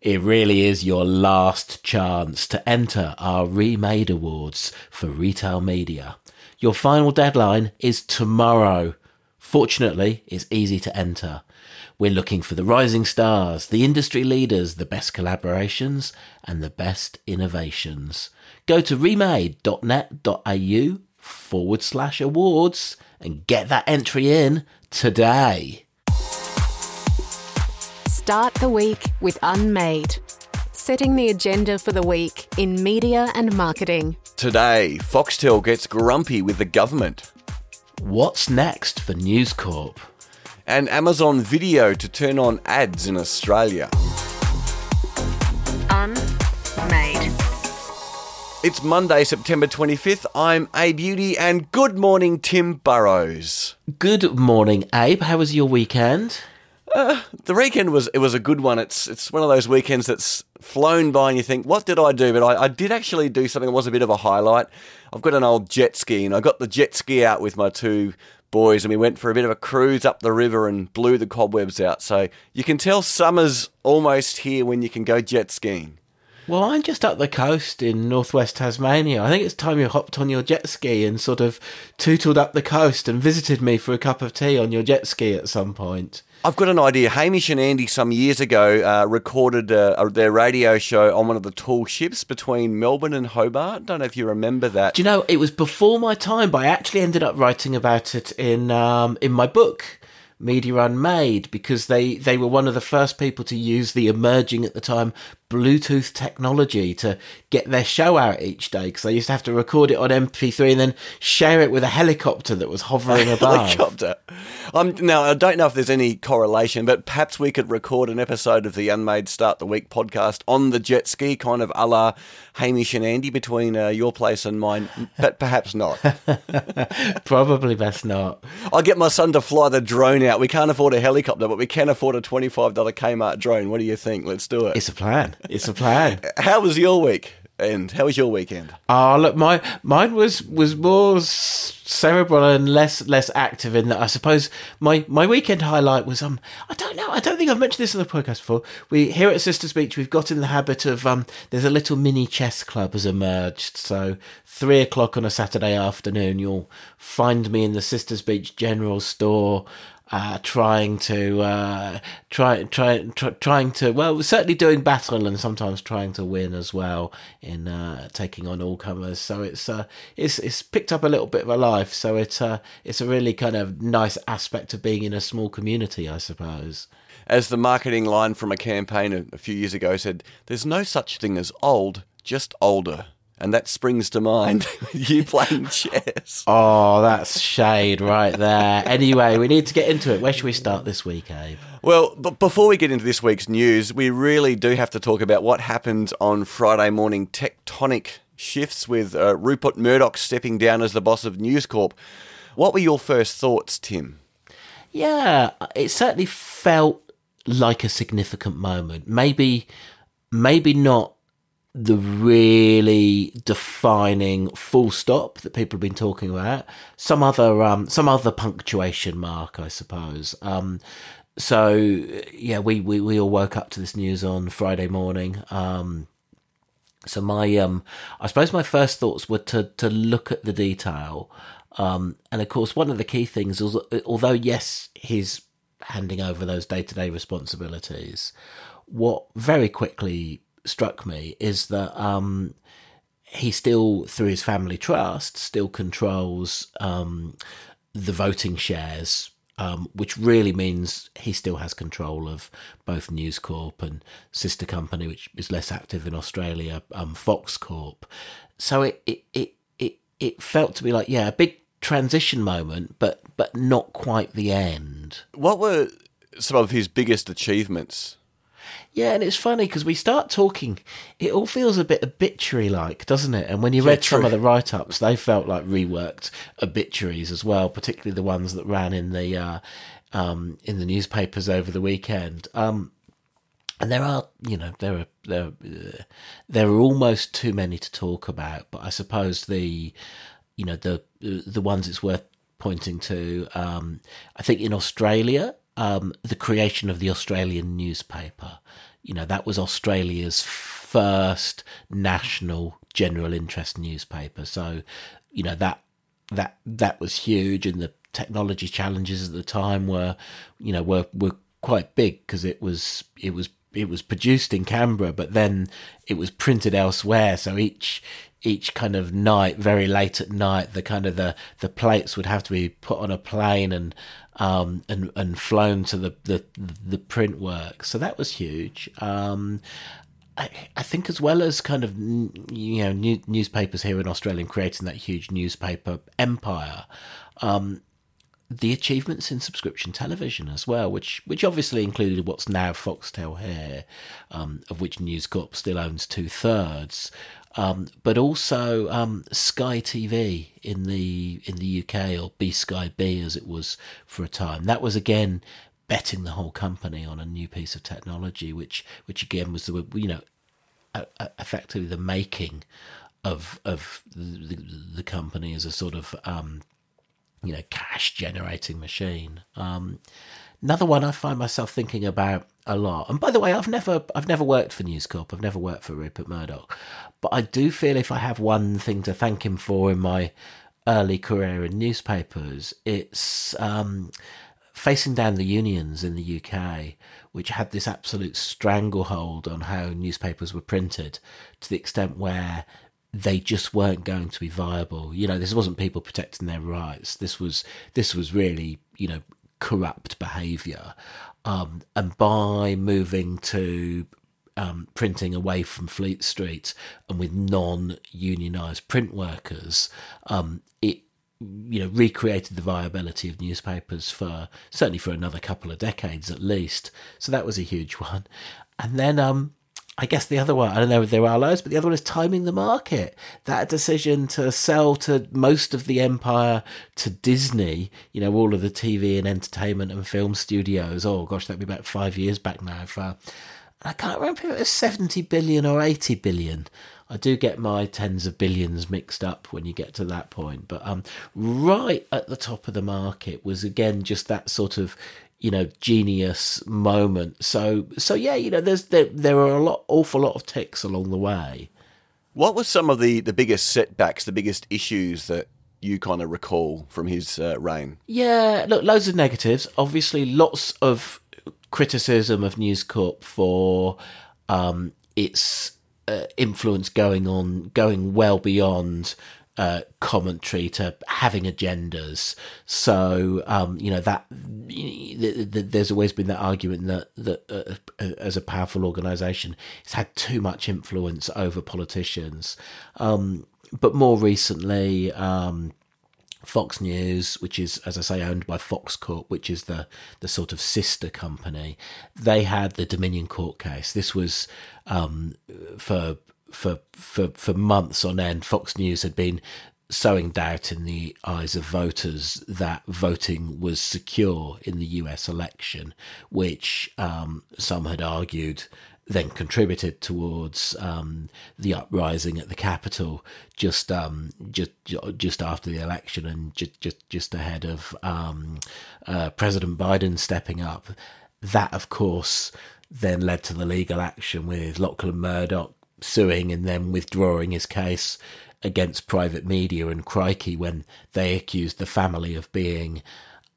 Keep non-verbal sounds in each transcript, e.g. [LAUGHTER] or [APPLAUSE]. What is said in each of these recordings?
It really is your last chance to enter our Remade Awards for retail media. Your final deadline is tomorrow. Fortunately, it's easy to enter. We're looking for the rising stars, the industry leaders, the best collaborations, and the best innovations. Go to remade.net.au forward slash awards and get that entry in today. Start the week with Unmade, setting the agenda for the week in media and marketing. Today, Foxtel gets grumpy with the government. What's next for News Corp? And Amazon Video to turn on ads in Australia. Unmade. It's Monday, September 25th. I'm Abe Udy, and good morning, Tim Burrowes. Good morning, Abe. How was your weekend? [LAUGHS] The weekend was it was a good one. It's it's one of those weekends that's flown by, and you think, what did I do? But I, I did actually do something that was a bit of a highlight. I've got an old jet ski, and I got the jet ski out with my two boys, and we went for a bit of a cruise up the river and blew the cobwebs out. So you can tell summer's almost here when you can go jet skiing. Well, I'm just up the coast in northwest Tasmania. I think it's time you hopped on your jet ski and sort of tootled up the coast and visited me for a cup of tea on your jet ski at some point. I've got an idea. Hamish and Andy, some years ago, uh, recorded uh, their radio show on one of the tall ships between Melbourne and Hobart. Don't know if you remember that. Do you know it was before my time, but I actually ended up writing about it in um, in my book. Media Unmade because they, they were one of the first people to use the emerging at the time Bluetooth technology to get their show out each day because they used to have to record it on MP3 and then share it with a helicopter that was hovering [LAUGHS] above. Helicopter. Um, now, I don't know if there's any correlation, but perhaps we could record an episode of the Unmade Start the Week podcast on the jet ski, kind of a la Hamish and Andy between uh, your place and mine, but perhaps not. [LAUGHS] Probably best not. I'll get my son to fly the drone out. We can't afford a helicopter, but we can afford a $25 Kmart drone. What do you think? Let's do it. It's a plan. It's a plan. How was your week? And how was your weekend? Oh, look, my mine was was more cerebral and less less active in that. I suppose my my weekend highlight was um I don't know I don't think I've mentioned this on the podcast before. We here at Sisters Beach we've got in the habit of um there's a little mini chess club has emerged. So three o'clock on a Saturday afternoon you'll find me in the Sisters Beach General Store uh, trying to uh, try, try, try, trying to well, certainly doing battle and sometimes trying to win as well in uh, taking on all comers. So it's uh, it's it's picked up a little bit of a life. So it's uh, it's a really kind of nice aspect of being in a small community, I suppose. As the marketing line from a campaign a, a few years ago said, there's no such thing as old, just older. And that springs to mind [LAUGHS] you playing chess. Oh, that's shade right there. Anyway, we need to get into it. Where should we start this week, Abe? Well, but before we get into this week's news, we really do have to talk about what happened on Friday morning tectonic shifts with uh, Rupert Murdoch stepping down as the boss of News Corp. What were your first thoughts, Tim? Yeah, it certainly felt like a significant moment. Maybe, maybe not the really defining full stop that people have been talking about. Some other, um, some other punctuation mark, I suppose. Um, so yeah, we, we, we all woke up to this news on Friday morning. Um, so my, um, I suppose my first thoughts were to, to look at the detail. Um, and of course, one of the key things is, although yes, he's handing over those day to day responsibilities, what very quickly struck me is that um, he still, through his family trust, still controls um, the voting shares. Um, which really means he still has control of both News Corp and sister company, which is less active in Australia, um, Fox Corp. So it, it it it it felt to me like yeah, a big transition moment, but but not quite the end. What were some of his biggest achievements? Yeah, and it's funny because we start talking, it all feels a bit obituary like, doesn't it? And when you Yeah, read some of the write ups, they felt like reworked obituaries as well, particularly the ones that ran in the uh, um, in the newspapers over the weekend. Um, and there are, you know, there are there uh, there are almost too many to talk about. But I suppose the, you know, the the ones it's worth pointing to. Um, I think in Australia, um, the creation of the Australian newspaper. you know, that was Australia's first national general interest newspaper. So, you know, that that that was huge and the technology challenges at the time were, you know, were were quite big because it was it was it was produced in Canberra, but then it was printed elsewhere. So each each kind of night, very late at night, the kind of the the plates would have to be put on a plane and um and and flown to the the the print work. So that was huge. Um, I, I think as well as kind of you know new, newspapers here in Australia creating that huge newspaper empire, um, the achievements in subscription television as well, which which obviously included what's now Foxtel here, um, of which News Corp still owns two thirds, um, but also um, Sky TV in the in the UK or B Sky B as it was for a time. That was again betting the whole company on a new piece of technology, which which again was the you know effectively the making of of the, the company as a sort of um, you know, cash generating machine. Um, another one I find myself thinking about a lot. And by the way, I've never I've never worked for News Corp. I've never worked for Rupert Murdoch. But I do feel if I have one thing to thank him for in my early career in newspapers, it's um, facing down the unions in the UK, which had this absolute stranglehold on how newspapers were printed to the extent where they just weren't going to be viable. You know, this wasn't people protecting their rights. This was this was really you know corrupt behaviour. Um, and by moving to um, printing away from Fleet Street and with non-unionised print workers, um, it you know recreated the viability of newspapers for certainly for another couple of decades at least. So that was a huge [LAUGHS] one. And then um, I guess the other one, I don't know if there are loads, but the other one is timing the market. That decision to sell to most of the empire to Disney, you know, all of the TV and entertainment and film studios. Oh gosh, that'd be about five years back now. For, I can't remember if it was 70 billion or 80 billion. I do get my tens of billions mixed up when you get to that point. But um, right at the top of the market was again just that sort of you know genius moment. So so yeah you know there's there, there are a lot awful lot of ticks along the way. What were some of the the biggest setbacks the biggest issues that you kind of recall from his uh, reign? Yeah look loads of negatives. Obviously lots of criticism of news corp for um, its uh, influence going on going well beyond uh, commentary to having agendas. So um, you know that there's always been that argument that that uh, uh, as a powerful organisation, it's had too much influence over politicians. Um, but more recently. Um, Fox News, which is, as I say, owned by Fox Corp, which is the, the sort of sister company, they had the Dominion Court case. This was um, for for for for months on end, Fox News had been sowing doubt in the eyes of voters that voting was secure in the U.S. election, which um, some had argued then contributed towards um, the uprising at the Capitol just um, just just after the election and just just just ahead of um, uh, President Biden stepping up. That, of course, then led to the legal action with Lachlan Murdoch suing and then withdrawing his case against private media and Crikey when they accused the family of being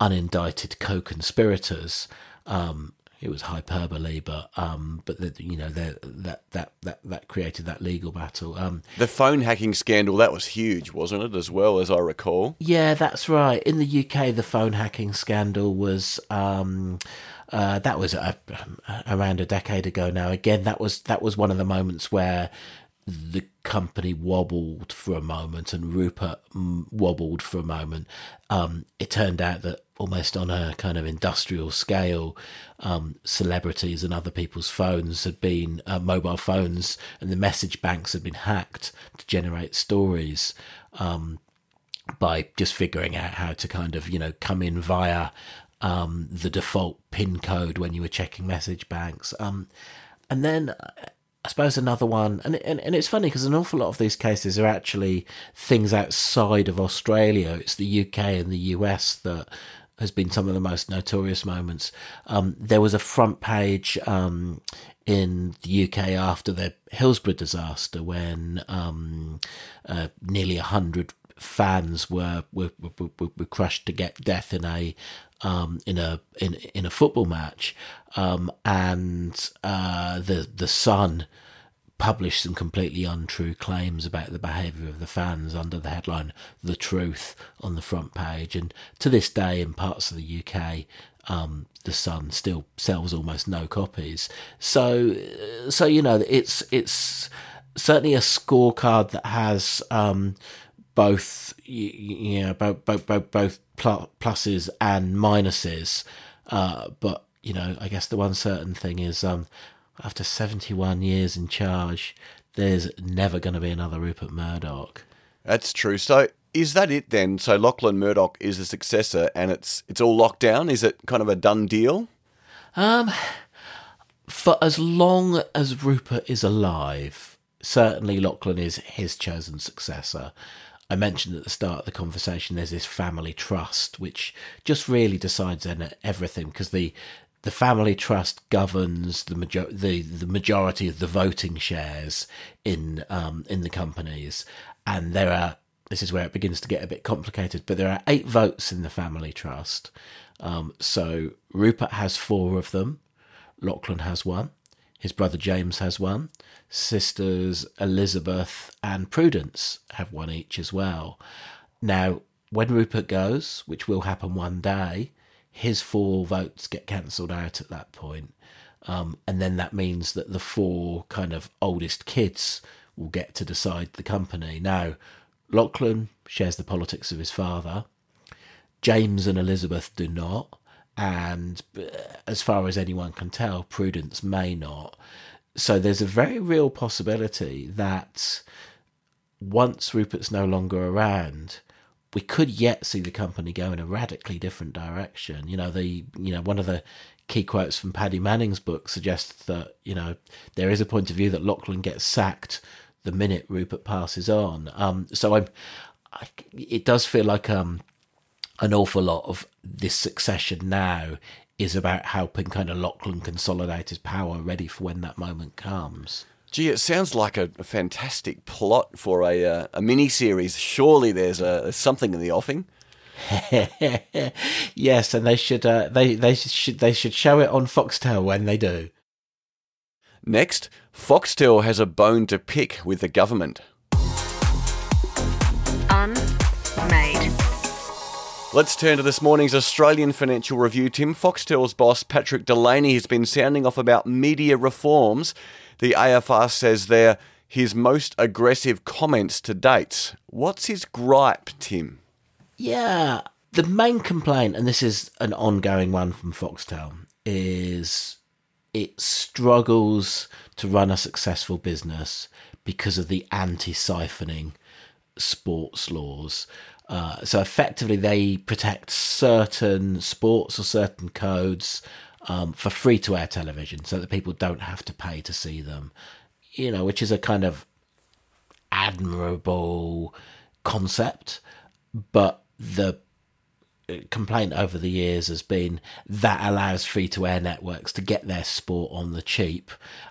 unindicted co-conspirators. Um, it was hyperbole, but um, but the, you know the, that that that that created that legal battle. Um, the phone hacking scandal that was huge, wasn't it? As well as I recall. Yeah, that's right. In the UK, the phone hacking scandal was. Um, uh, that was a, around a decade ago now. Again, that was that was one of the moments where the company wobbled for a moment and Rupert wobbled for a moment. Um, it turned out that almost on a kind of industrial scale, um, celebrities and other people's phones had been uh, mobile phones and the message banks had been hacked to generate stories. Um, by just figuring out how to kind of you know come in via um, the default PIN code when you were checking message banks. Um, and then I suppose another one, and and, and it's funny because an awful lot of these cases are actually things outside of Australia. It's the UK and the US that has been some of the most notorious moments. Um, there was a front page um, in the UK after the Hillsborough disaster when um, uh, nearly a hundred fans were were, were were, crushed to get death in a um, in a in in a football match, um, and uh, the the Sun published some completely untrue claims about the behaviour of the fans under the headline "The Truth" on the front page, and to this day, in parts of the UK, um, the Sun still sells almost no copies. So, so you know, it's it's certainly a scorecard that has um, both you know both both both, both pluses and minuses. Uh, but you know, I guess the one certain thing is um, after 71 years in charge, there's never going to be another Rupert Murdoch. That's true. So is that it then? So Lachlan Murdoch is the successor, and it's it's all locked down. Is it kind of a done deal? Um, for as long as Rupert is alive, certainly Lachlan is his chosen successor. I mentioned at the start of the conversation there's this family trust which just really decides everything because the the family trust governs the major- the the majority of the voting shares in um, in the companies, and there are this is where it begins to get a bit complicated. But there are eight votes in the family trust, um, so Rupert has four of them, Lachlan has one, his brother James has one, sisters Elizabeth and Prudence have one each as well. Now, when Rupert goes, which will happen one day, his four votes get cancelled out at that point. Um, and then that means that the four kind of oldest kids will get to decide the company. Now, Lachlan shares the politics of his father. James and Elizabeth do not. And uh, as far as anyone can tell, Prudence may not. So there's a very real possibility that once Rupert's no longer around, we could yet see the company go in a radically different direction. You know, the you know one of the key quotes from Paddy Manning's book suggests that you know there is a point of view that Lachlan gets sacked the minute Rupert passes on. Um, so I'm, I, it does feel like um, an awful lot of this succession now is about helping kind of Lachlan consolidate his power, ready for when that moment comes. Gee, it sounds like a, a fantastic plot for a uh, a mini series. Surely there's a something in the offing. [LAUGHS] yes, and they should uh, they they should they should show it on Foxtel when they do. Next, Foxtel has a bone to pick with the government. Unmade. Let's turn to this morning's Australian Financial Review. Tim Foxtel's boss, Patrick Delany, has been sounding off about media reforms. The AFR says they're his most aggressive comments to date. What's his gripe, Tim? Yeah, the main complaint, and this is an ongoing one from Foxtel, is it struggles to run a successful business because of the anti siphoning sports laws. Uh, so effectively, they protect certain sports or certain codes um, for free to air television, so that people don't have to pay to see them. You know, which is a kind of admirable concept, but the complaint over the years has been that allows free to air networks to get their sport on the cheap,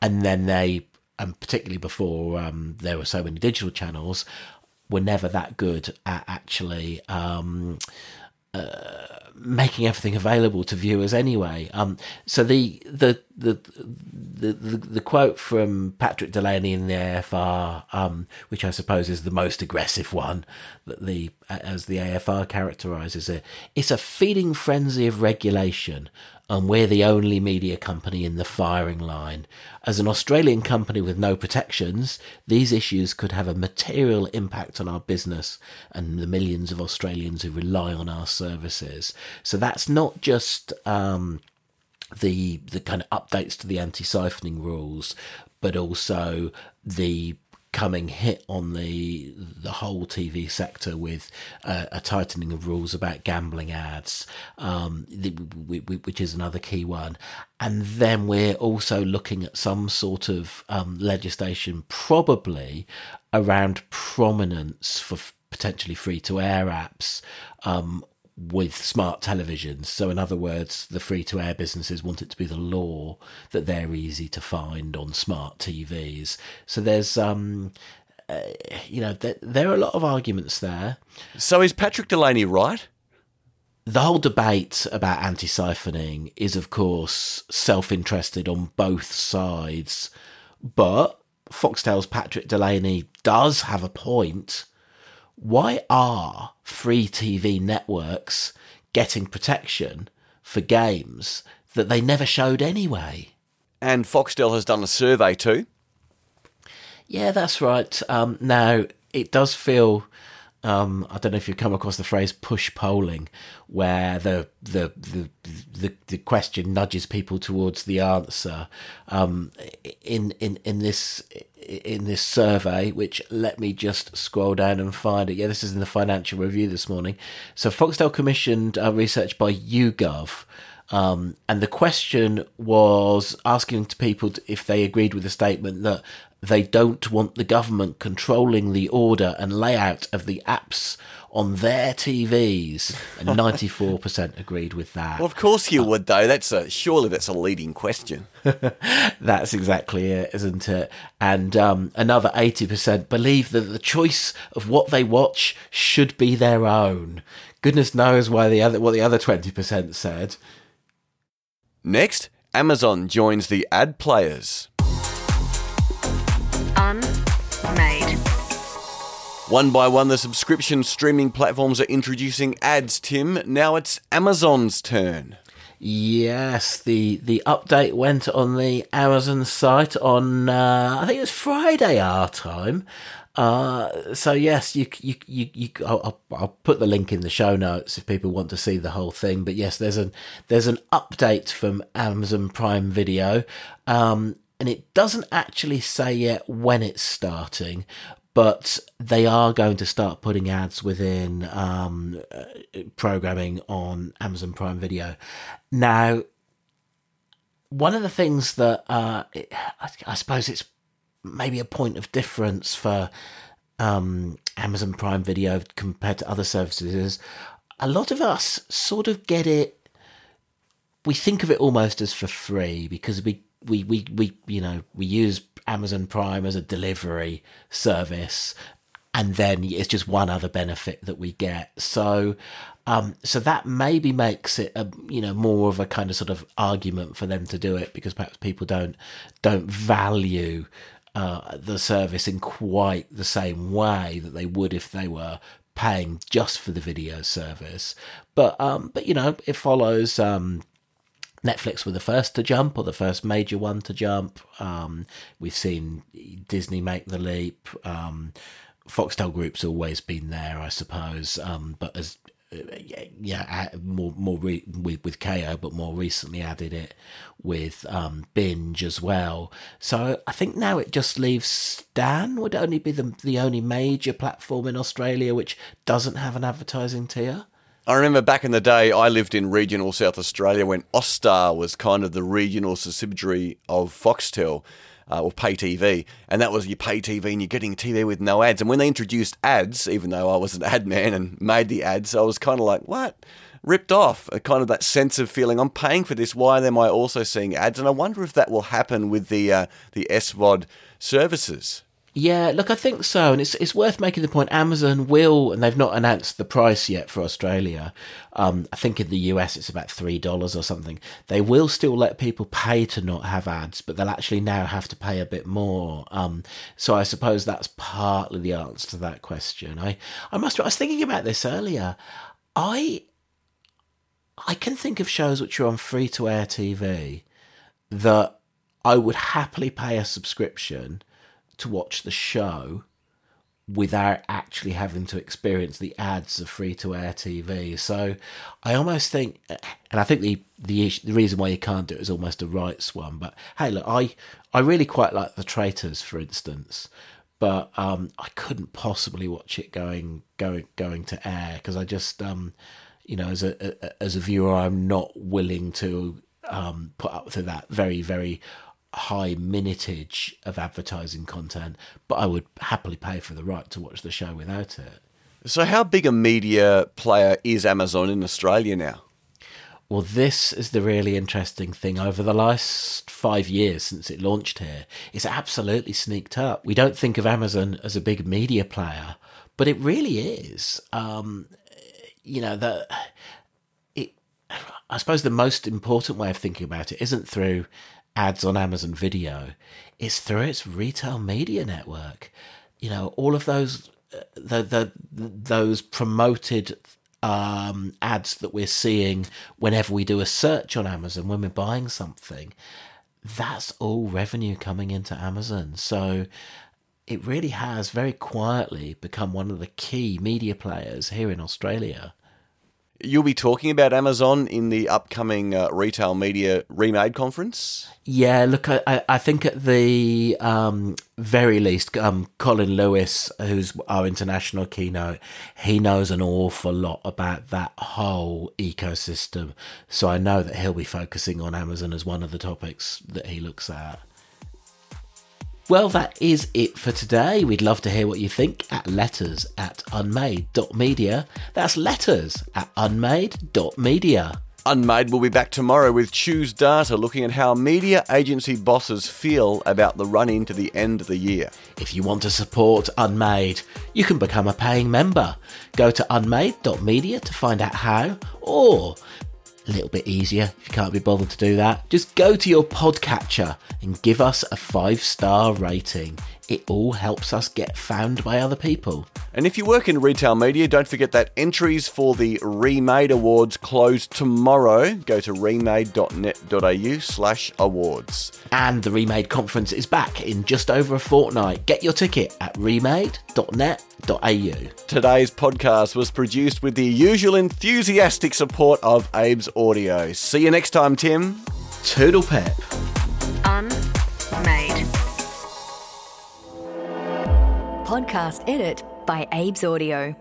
and then they, and particularly before um, there were so many digital channels, were never that good at actually um, uh, making everything available to viewers anyway. Um, so the the, the the the quote from Patrick Delany in the AFR, um, which I suppose is the most aggressive one, that the as the AFR characterises it, it's a feeding frenzy of regulation and we're the only media company in the firing line. As an Australian company with no protections, these issues could have a material impact on our business and the millions of Australians who rely on our services. So that's not just um, the the kind of updates to the anti-siphoning rules, but also the coming hit on the the whole TV sector with uh, a tightening of rules about gambling ads, um, which is another key one. And then we're also looking at some sort of um, legislation, probably around prominence for potentially free to air apps. Um, with smart televisions. So, in other words, the free to air businesses want it to be the law that they're easy to find on smart TVs. So, there's, um, uh, you know, there, there are a lot of arguments there. So is Patrick Delany right? The whole debate about anti siphoning is, of course, self interested on both sides. But Foxtel's Patrick Delany does have a point why are free TV networks getting protection for games that they never showed anyway? And Foxtel has done a survey too. Yeah, that's right. Um, now, it does feel. Um, I don't know if you've come across the phrase push polling, where the the the the, the question nudges people towards the answer. Um, in in in this in this survey, which let me just scroll down and find it. Yeah, this is in the Financial Review this morning. So Foxtel commissioned uh, research by YouGov. Um, and the question was asking to people if they agreed with the statement that they don't want the government controlling the order and layout of the apps on their TVs, and [LAUGHS] 94% agreed with that. Well, of course you would, though. That's a surely that's a leading question. [LAUGHS] that's exactly it, isn't it? And um, another 80% believe that the choice of what they watch should be their own. Goodness knows why the other what the other 20% said. Next, Amazon joins the ad players. One by one, the subscription streaming platforms are introducing ads, Tim. Now it's Amazon's turn. Yes, the the update went on the Amazon site on uh, I think it was Friday our time. Uh, so yes, you you you, you I'll, I'll, put the link in the show notes if people want to see the whole thing. But yes, there's an there's an update from Amazon Prime Video, um, and it doesn't actually say yet when it's starting, but they are going to start putting ads within um, uh, programming on Amazon Prime Video. Now, one of the things that uh, I, I, suppose it's maybe a point of difference for um, Amazon Prime Video compared to other services is a lot of us sort of get it. We think of it almost as for free because we we we, we you know we use Amazon Prime as a delivery service, and then it's just one other benefit that we get. So, um, so that maybe makes it a you know more of a kind of sort of argument for them to do it because perhaps people don't don't value uh, the service in quite the same way that they would if they were paying just for the video service. But um, but you know it follows um Netflix were the first to jump, or the first major one to jump. Um, we've seen Disney make the leap. Um, Foxtel Group's always been there, I suppose, um, but as uh, yeah, more more re- with with Kayo, but more recently added it with um, Binge as well. So I think now it just leaves Stan would only be the the only major platform in Australia which doesn't have an advertising tier. I remember back in the day, I lived in regional South Australia when Austar was kind of the regional subsidiary of Foxtel. Uh, or pay TV, and that was you pay TV and you're getting TV with no ads. And when they introduced ads, even though I was an ad man and made the ads, I was kind of like, what? Ripped off. A kind of that sense of feeling I'm paying for this. Why am I also seeing ads? And I wonder if that will happen with the uh, the SVOD services. Yeah, look, I think so, and it's it's worth making the point. Amazon will, and they've not announced the price yet for Australia. Um, I think in the US it's about three dollars or something. They will still let people pay to not have ads, but they'll actually now have to pay a bit more. Um, so I suppose that's partly the answer to that question. I I must. I was thinking about this earlier. I I can think of shows which are on free to air TV that I would happily pay a subscription to watch the show without actually having to experience the ads of free to air TV. So I almost think, and I think the the the reason why you can't do it is almost a rights one. But hey, look, I I really quite like the Traitors, for instance, but um, I couldn't possibly watch it going going going to air because I just um, you know as a, a, as a viewer I'm not willing to um, put up to that very very high minutage of advertising content, but I would happily pay for the right to watch the show without it. So, how big a media player is Amazon in Australia now? Well, this is the really interesting thing. Over the last five years since it launched here, it's absolutely sneaked up. We don't think of Amazon as a big media player, but it really is. Um, you know, the it. I suppose the most important way of thinking about it isn't through ads on Amazon Video; it's through its retail media network. You know, all of those uh, the, the those promoted um, ads that we're seeing whenever we do a search on Amazon when we're buying something, that's all revenue coming into Amazon. So it really has very quietly become one of the key media players here in Australia. You'll be talking about Amazon in the upcoming uh, Retail Media Remade conference? Yeah, look, I, I think at the um, very least, um, Colin Lewis, who's our international keynote, he knows an awful lot about that whole ecosystem. So I know that he'll be focusing on Amazon as one of the topics that he looks at. Well, that is it for today. We'd love to hear what you think at letters at unmade.media. That's letters at unmade.media. Unmade will be back tomorrow with Choose Data looking at how media agency bosses feel about the run into the end of the year. If you want to support Unmade, you can become a paying member. Go to unmade.media to find out how, or a little bit easier if you can't be bothered to do that. Just go to your podcatcher and give us a five star rating. It all helps us get found by other people. And if you work in retail media, don't forget that entries for the Remade Awards close tomorrow. Go to remade.net.au slash awards. And the Remade conference is back in just over a fortnight. Get your ticket at remade.net.au. Today's podcast was produced with the usual enthusiastic support of Abe's Audio. See you next time, Tim. Toodle pep. Unmade. Podcast edit by Abe's Audio.